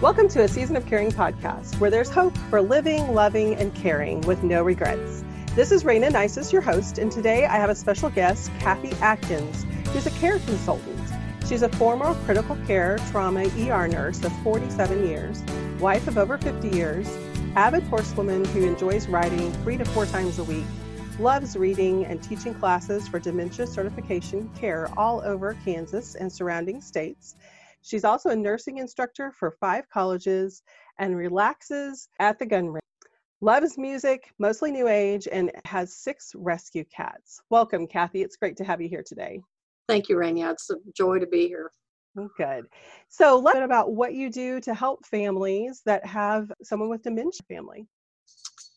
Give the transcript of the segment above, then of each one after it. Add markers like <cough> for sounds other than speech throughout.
Welcome to a Season of Caring podcast, where there's hope for living, loving, and caring with no regrets. This is Rayna Neises, your host, and today I have a special guest, Kathy Adkins, who's a care consultant. She's a former critical care trauma ER nurse of 47 years, wife of over 50 years, avid horsewoman who enjoys riding three to four times a week, loves reading and teaching classes for dementia certification care all over Kansas and surrounding states She's also a nursing instructor for five colleges and relaxes at the gun range. Loves music, mostly new age, and has six rescue cats. Welcome, Kathy. It's great to have you here today. Thank you, Rayna. It's a joy to be here. Good. So, let's talk about what you do to help families that have someone with dementia family.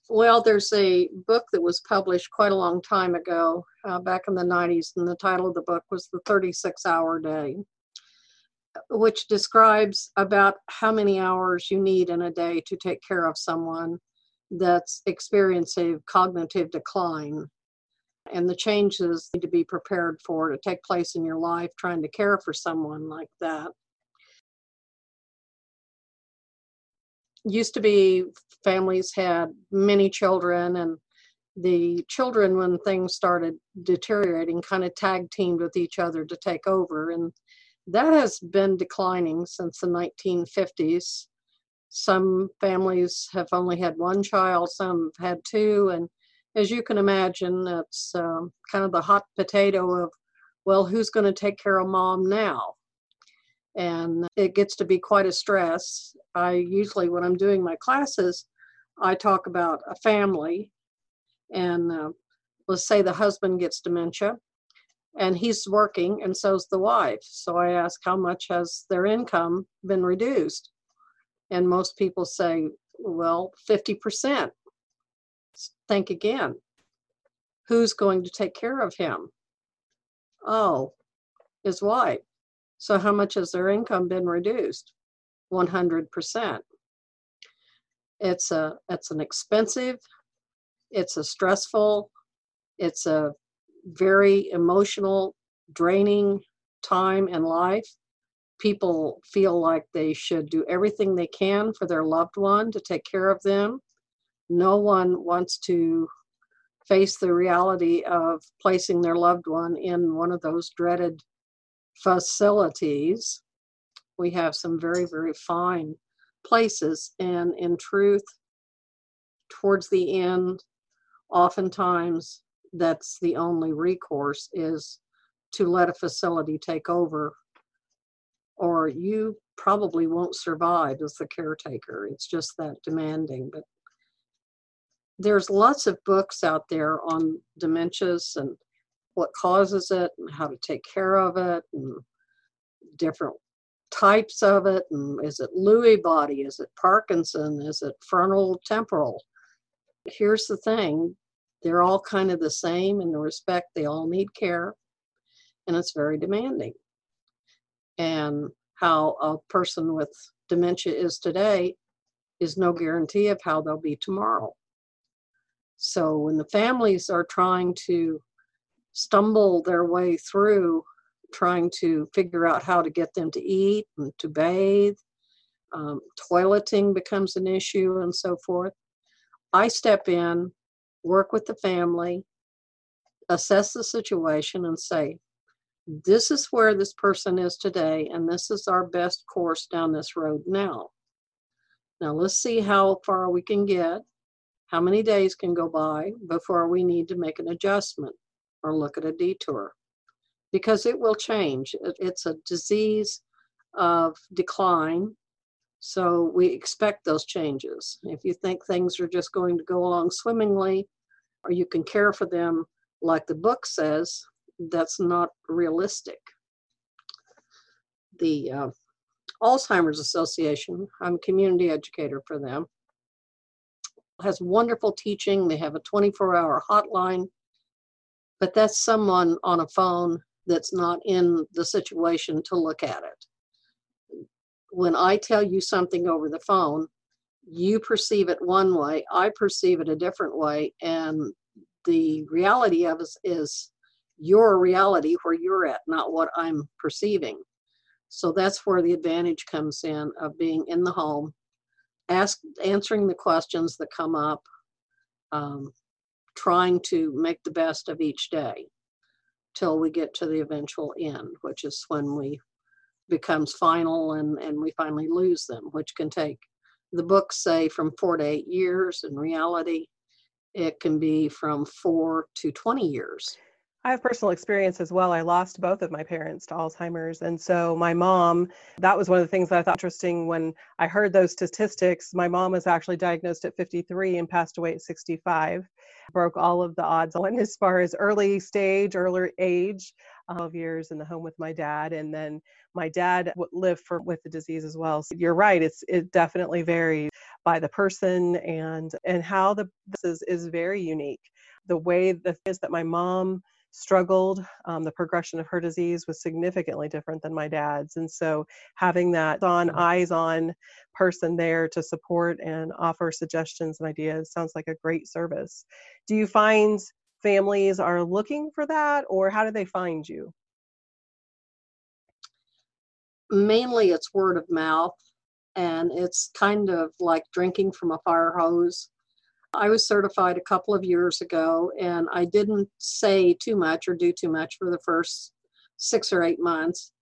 Well, there's a book that was published quite a long time ago, uh, back in the 90s, and the title of the book was The 36 Hour Day which describes about how many hours you need in a day to take care of someone that's experiencing cognitive decline and the changes need to be prepared for to take place in your life trying to care for someone like that. Used to be families had many children and the children when things started deteriorating kind of tag teamed with each other to take over and that has been declining since the 1950s. Some families have only had one child, some have had two, and as you can imagine, it's um, kind of the hot potato of, well, who's going to take care of mom now? And it gets to be quite a stress. I usually, when I'm doing my classes, I talk about a family, and uh, let's say the husband gets dementia and he's working and so's the wife. So i ask how much has their income been reduced? And most people say well 50% think again. Who's going to take care of him? Oh his wife. So how much has their income been reduced? 100% it's a it's an expensive it's a stressful it's a very emotional, draining time in life. People feel like they should do everything they can for their loved one to take care of them. No one wants to face the reality of placing their loved one in one of those dreaded facilities. We have some very, very fine places, and in truth, towards the end, oftentimes that's the only recourse is to let a facility take over or you probably won't survive as the caretaker. It's just that demanding but there's lots of books out there on dementias and what causes it and how to take care of it and different types of it and is it Lewy body? Is it Parkinson? Is it frontal temporal? Here's the thing they're all kind of the same in the respect they all need care and it's very demanding. And how a person with dementia is today is no guarantee of how they'll be tomorrow. So when the families are trying to stumble their way through trying to figure out how to get them to eat and to bathe um, toileting becomes an issue and so forth i step in work with the family, assess the situation, and say, this is where this person is today, and this is our best course down this road now. Now, let's see how far we can get, how many days can go by before we need to make an adjustment or look at a detour. Because it will change. It's a disease of decline so we expect those changes. If you think things are just going to go along swimmingly, or you can care for them like the book says, that's not realistic. The uh, Alzheimer's Association, I'm a community educator for them, has wonderful teaching. They have a 24 hour hotline, but that's someone on a phone that's not in the situation to look at it when I tell you something over the phone, you perceive it one way, I perceive it a different way, and the reality of us is your reality where you're at, not what I'm perceiving. So that's where the advantage comes in of being in the home, ask answering the questions that come up, um, trying to make the best of each day till we get to the eventual end, which is when we becomes final and, and we finally lose them, which can take the books say from four to eight years. In reality, it can be from four to 20 years. I have personal experience as well. I lost both of my parents to Alzheimer's. And so my mom, that was one of the things that I thought interesting when I heard those statistics. My mom was actually diagnosed at 53 and passed away at 65. Broke all of the odds on as far as early stage, earlier age, uh, 12 years in the home with my dad. And then my dad lived for with the disease as well. So you're right. It's it definitely varies by the person and and how the this is is very unique. The way the things that my mom struggled. Um, the progression of her disease was significantly different than my dad's. And so having that on mm. eyes on person there to support and offer suggestions and ideas sounds like a great service. Do you find families are looking for that or how do they find you? Mainly it's word of mouth and it's kind of like drinking from a fire hose. I was certified a couple of years ago, and I didn't say too much or do too much for the first six or eight months.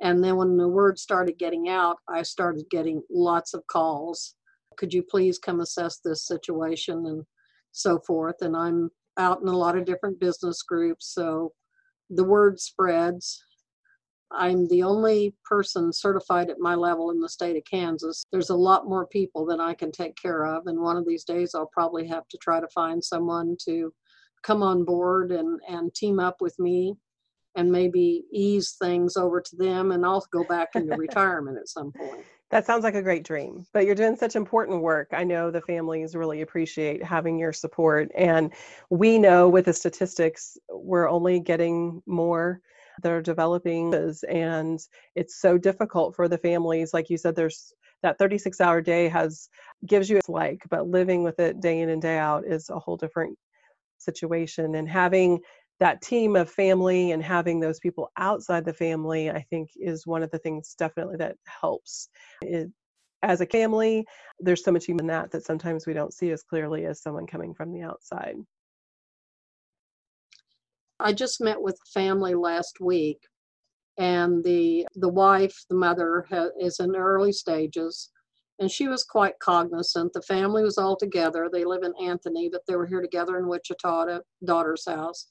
And then when the word started getting out, I started getting lots of calls. Could you please come assess this situation and so forth? And I'm out in a lot of different business groups, so the word spreads. I'm the only person certified at my level in the state of Kansas. There's a lot more people than I can take care of, and one of these days I'll probably have to try to find someone to come on board and, and team up with me and maybe ease things over to them, and I'll go back into <laughs> retirement at some point. That sounds like a great dream, but you're doing such important work. I know the families really appreciate having your support. And we know with the statistics, we're only getting more that are developing and it's so difficult for the families like you said there's that 36 hour day has gives you its like but living with it day in and day out is a whole different situation and having that team of family and having those people outside the family i think is one of the things definitely that helps. It, as a family there's so much in that that sometimes we don't see as clearly as someone coming from the outside I just met with family last week, and the the wife, the mother, ha, is in early stages, and she was quite cognizant. The family was all together. They live in Anthony, but they were here together in Wichita at daughter's house.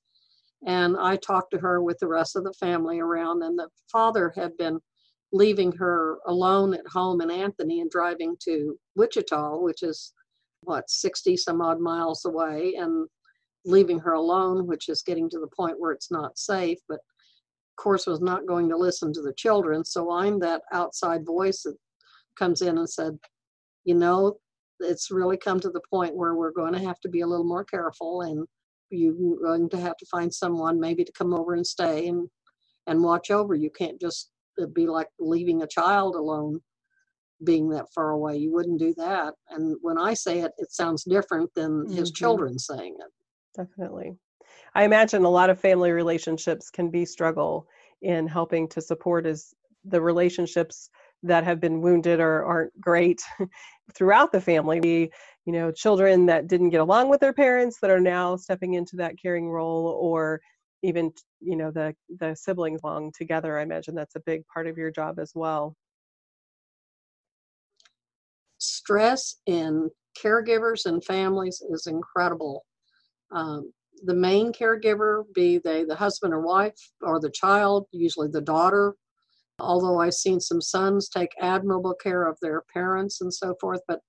And I talked to her with the rest of the family around, and the father had been leaving her alone at home in Anthony and driving to Wichita, which is what 60 some odd miles away, and leaving her alone, which is getting to the point where it's not safe, but of course was not going to listen to the children. So I'm that outside voice that comes in and said, you know, it's really come to the point where we're going to have to be a little more careful and you're going to have to find someone maybe to come over and stay and and watch over. You can't just uh, be like leaving a child alone being that far away. You wouldn't do that. And when I say it, it sounds different than mm-hmm. his children saying it definitely. I imagine a lot of family relationships can be struggle in helping to support as the relationships that have been wounded or aren't great <laughs> throughout the family. The, you know, children that didn't get along with their parents that are now stepping into that caring role or even you know the the siblings along together i imagine that's a big part of your job as well stress in caregivers and families is incredible um, the main caregiver, be they the husband or wife or the child, usually the daughter. Although I've seen some sons take admirable care of their parents and so forth, but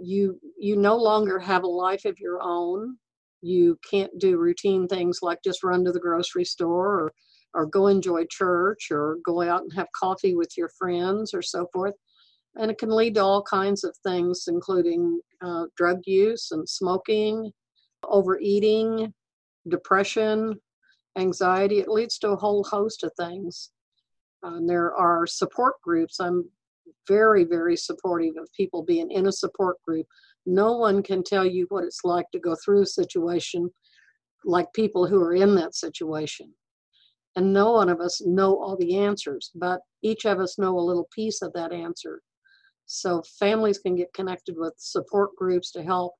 you you no longer have a life of your own. You can't do routine things like just run to the grocery store or or go enjoy church or go out and have coffee with your friends or so forth. And it can lead to all kinds of things, including uh, drug use and smoking overeating, depression, anxiety. It leads to a whole host of things. Uh, there are support groups. I'm very, very supportive of people being in a support group. No one can tell you what it's like to go through a situation like people who are in that situation. And no one of us know all the answers, but each of us know a little piece of that answer. So families can get connected with support groups to help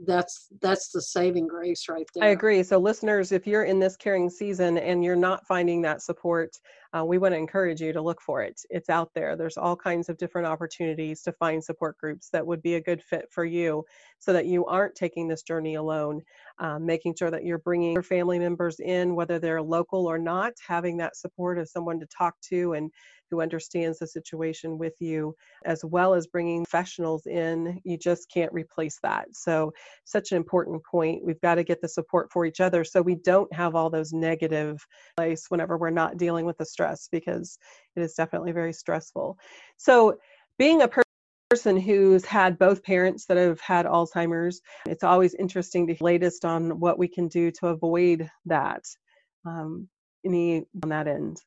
that's that's the saving grace right there. I agree. So listeners, if you're in this caring season and you're not finding that support, uh, we want to encourage you to look for it. It's out there. There's all kinds of different opportunities to find support groups that would be a good fit for you, so that you aren't taking this journey alone. Um, making sure that you're bringing your family members in, whether they're local or not, having that support of someone to talk to and who understands the situation with you, as well as bringing professionals in. You just can't replace that. So, such an important point. We've got to get the support for each other so we don't have all those negative place whenever we're not dealing with the stress because it is definitely very stressful. So, being a person who's had both parents that have had Alzheimer's, it's always interesting to latest on what we can do to avoid that. Um, any on that end?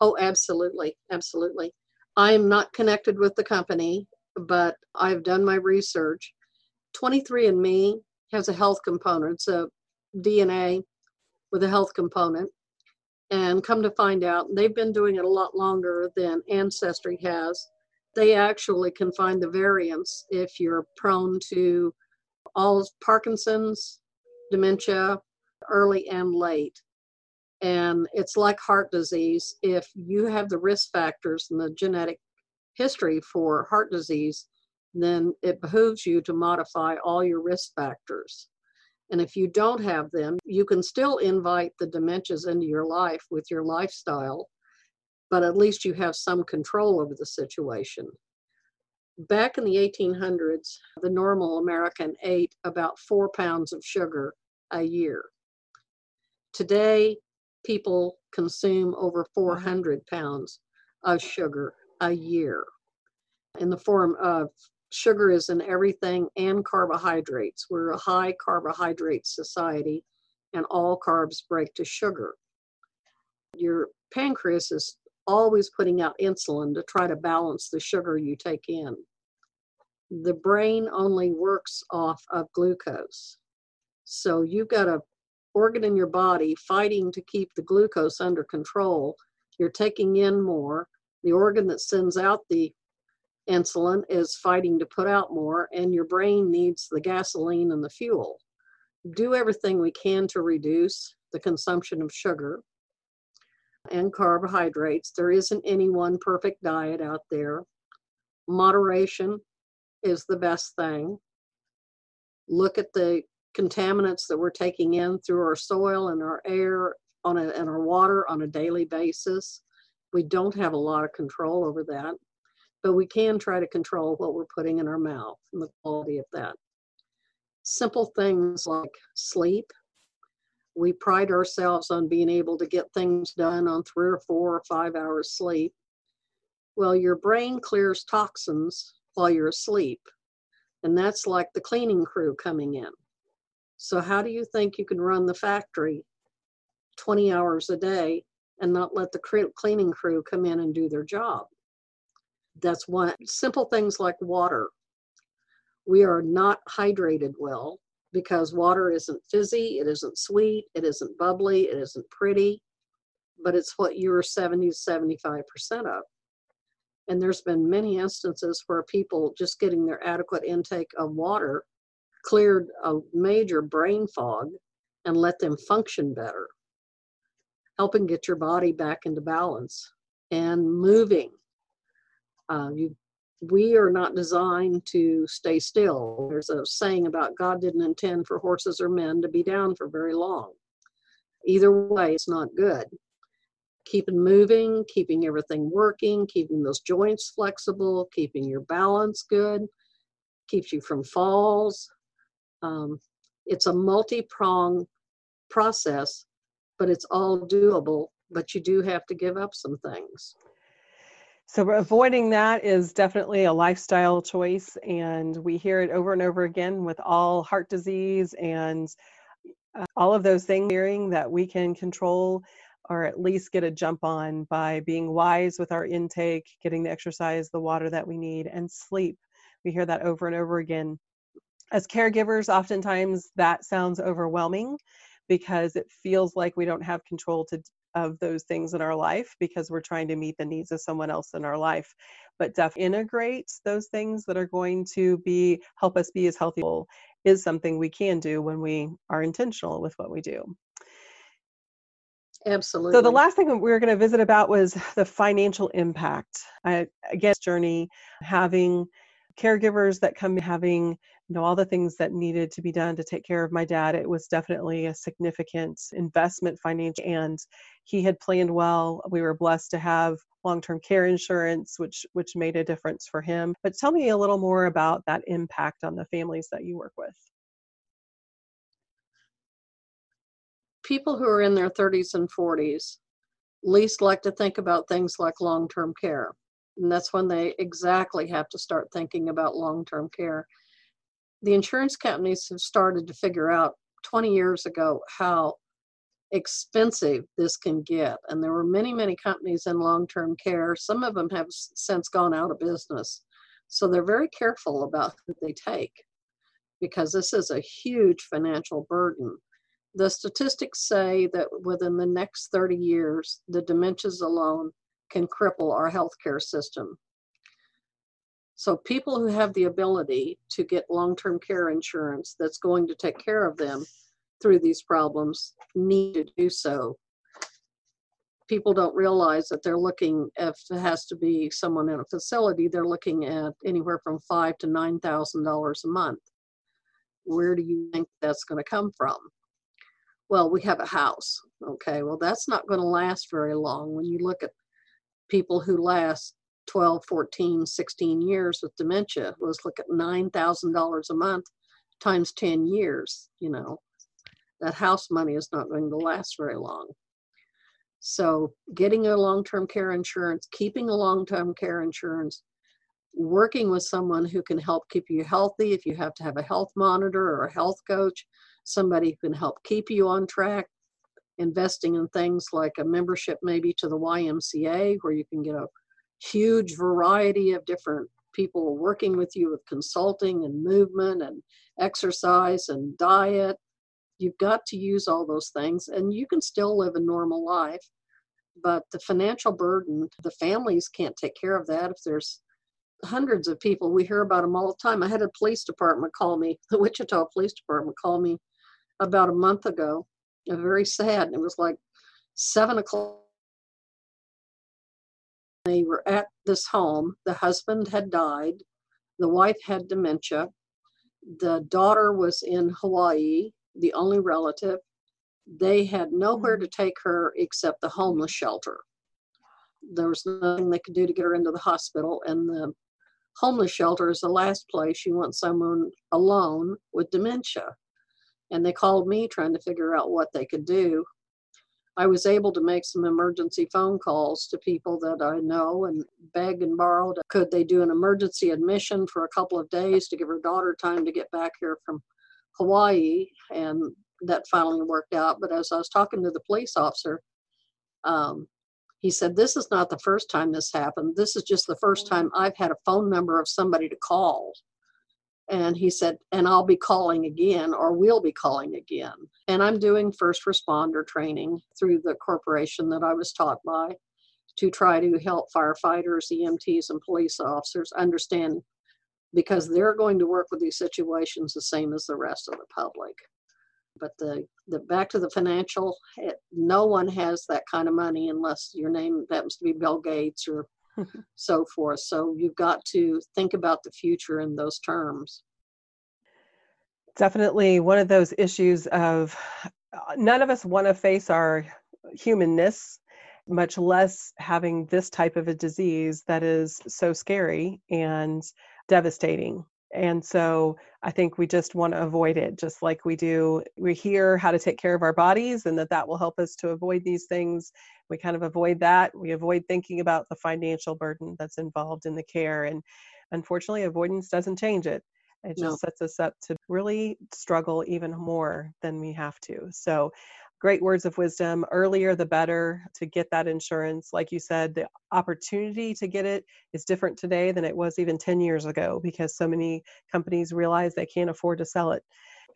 Oh, absolutely. Absolutely. I am not connected with the company, but I've done my research. 23andMe has a health component. It's a DNA with a health component. And come to find out, they've been doing it a lot longer than Ancestry has. They actually can find the variants if you're prone to all Parkinson's, dementia, early and late. And it's like heart disease. If you have the risk factors and the genetic history for heart disease, then it behooves you to modify all your risk factors. And if you don't have them, you can still invite the dementias into your life with your lifestyle, but at least you have some control over the situation. Back in the 1800s, the normal American ate about four pounds of sugar a year. Today, people consume over 400 pounds of sugar a year in the form of sugar is in everything and carbohydrates. We're a high carbohydrate society and all carbs break to sugar. Your pancreas is always putting out insulin to try to balance the sugar you take in. The brain only works off of glucose. So you've got a organ in your body fighting to keep the glucose under control. You're taking in more. The organ that sends out the insulin is fighting to put out more, and your brain needs the gasoline and the fuel. Do everything we can to reduce the consumption of sugar and carbohydrates. There isn't any one perfect diet out there. Moderation is the best thing. Look at the contaminants that we're taking in through our soil and our air on a, and our water on a daily basis. We don't have a lot of control over that, but we can try to control what we're putting in our mouth and the quality of that. Simple things like sleep. We pride ourselves on being able to get things done on three or four or five hours sleep. Well, your brain clears toxins while you're asleep, and that's like the cleaning crew coming in so, how do you think you can run the factory 20 hours a day and not let the cleaning crew come in and do their job? That's one. Simple things like water. We are not hydrated well because water isn't fizzy, it isn't sweet, it isn't bubbly, it isn't pretty, but it's what you're 70 to 75% of. And there's been many instances where people just getting their adequate intake of water cleared a major brain fog and let them function better, helping get your body back into balance and moving. Uh, you, we are not designed to stay still. There's a saying about God didn't intend for horses or men to be down for very long. Either way, it's not good. Keeping moving, keeping everything working, keeping those joints flexible, keeping your balance good, keeps you from falls, um, it's a multi-prong process, but it's all doable. But you do have to give up some things. So avoiding that is definitely a lifestyle choice, and we hear it over and over again with all heart disease and uh, all of those things. Hearing that we can control or at least get a jump on by being wise with our intake, getting the exercise, the water that we need, and sleep. We hear that over and over again as caregivers, oftentimes that sounds overwhelming, because it feels like we don't have control to of those things in our life because we're trying to meet the needs of someone else in our life but def integrate those things that are going to be help us be as healthy is something we can do when we are intentional with what we do. Absolutely so the last thing we were going to visit about was the financial impact. I, again journey having caregivers that come having you know all the things that needed to be done to take care of my dad it was definitely a significant investment financial and he had planned well. We were blessed to have long-term care insurance which which made a difference for him. But tell me a little more about that impact on the families that you work with. People who are in their 30s and 40s least like to think about things like long-term care and that's when they exactly have to start thinking about long term care. The insurance companies have started to figure out 20 years ago how expensive this can get. And there were many, many companies in long term care. Some of them have since gone out of business. So they're very careful about who they take because this is a huge financial burden. The statistics say that within the next 30 years, the dementias alone can cripple our healthcare system. So, people who have the ability to get long term care insurance that's going to take care of them through these problems need to do so. People don't realize that they're looking, if it has to be someone in a facility, they're looking at anywhere from five to nine thousand dollars a month. Where do you think that's going to come from? Well, we have a house. Okay, well, that's not going to last very long. When you look at people who last 12, 14, 16 years with dementia. Let's look at $9,000 a month times 10 years. You know, that house money is not going to last very long. So, getting a long term care insurance, keeping a long term care insurance, working with someone who can help keep you healthy if you have to have a health monitor or a health coach, somebody who can help keep you on track, investing in things like a membership maybe to the YMCA where you can get a huge variety of different people working with you with consulting and movement and exercise and diet. You've got to use all those things and you can still live a normal life. But the financial burden, the families can't take care of that if there's hundreds of people. We hear about them all the time. I had a police department call me, <laughs> the Wichita Police Department call me about a month ago very sad. And It was like seven o'clock. They were at this home. The husband had died. The wife had dementia. The daughter was in Hawaii, the only relative. They had nowhere mm. to take her except the homeless shelter. There was nothing they could do to get her into the hospital, and the homeless shelter is the last place you want someone alone with dementia and they called me trying to figure out what they could do. I was able to make some emergency phone calls to people that I know and beg and borrow. Could they do an emergency admission for a couple of days to give her daughter time to get back here from Hawaii? And that finally worked out. But as I was talking to the police officer, um, he said, This is not the first time this happened. This is just the first time I've had a phone number of somebody to call and he said, and I'll be calling again, or we'll be calling again. And I'm doing first responder training through the corporation that I was taught by to try to help firefighters, EMTs, and police officers understand because they're going to work with these situations the same as the rest of the public. But the, the back to the financial, it, no one has that kind of money unless your name happens to be Bill Gates or <laughs> so forth. So you've got to think about the future in those terms. Definitely one of those issues of uh, none of us want to face our humanness, much less having this type of a disease that is so scary and devastating. And so I think we just want to avoid it, just like we do. We hear how to take care of our bodies and that that will help us to avoid these things. We kind of avoid that. We avoid thinking about the financial burden that's involved in the care. And unfortunately, avoidance doesn't change it. It just no. sets us up to really struggle even more than we have to. So great words of wisdom. Earlier, the better to get that insurance. Like you said, the opportunity to get it is different today than it was even 10 years ago because so many companies realize they can't afford to sell it.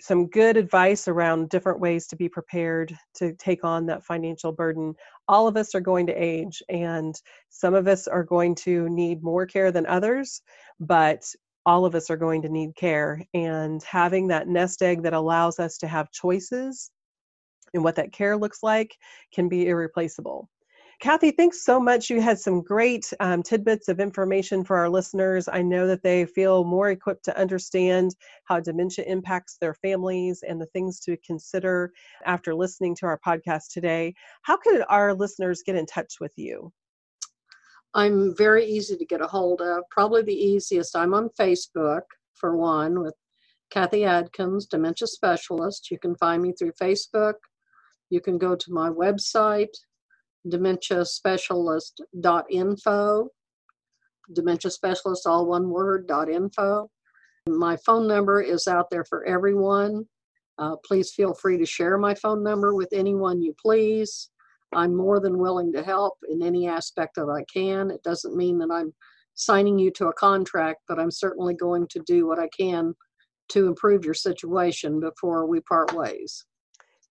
Some good advice around different ways to be prepared to take on that financial burden. All of us are going to age, and some of us are going to need more care than others, but all of us are going to need care. And having that nest egg that allows us to have choices and what that care looks like can be irreplaceable. Kathy, thanks so much. You had some great um, tidbits of information for our listeners. I know that they feel more equipped to understand how dementia impacts their families and the things to consider after listening to our podcast today. How could our listeners get in touch with you? I'm very easy to get a hold of. Probably the easiest. I'm on Facebook, for one, with Kathy Adkins, Dementia Specialist. You can find me through Facebook. You can go to my website, dementiaspecialist.info, dementia specialist, all one word, dot .info. My phone number is out there for everyone. Uh, please feel free to share my phone number with anyone you please. I'm more than willing to help in any aspect that I can. It doesn't mean that I'm signing you to a contract, but I'm certainly going to do what I can to improve your situation before we part ways.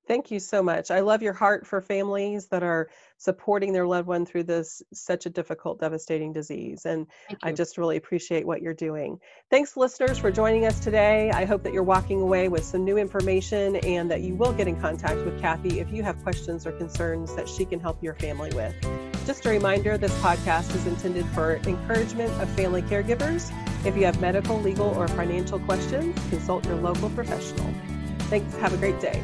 Thank you so much. I love your heart for families that are supporting their loved one through this such a difficult, devastating disease. And I just really appreciate what you're doing. Thanks, listeners, for joining us today. I hope that you're walking away with some new information and that you will get in contact with Kathy if you have questions or concerns that she can help your family with. Just a reminder this podcast is intended for encouragement of family caregivers. If you have medical, legal, or financial questions, consult your local professional. Thanks. Have a great day.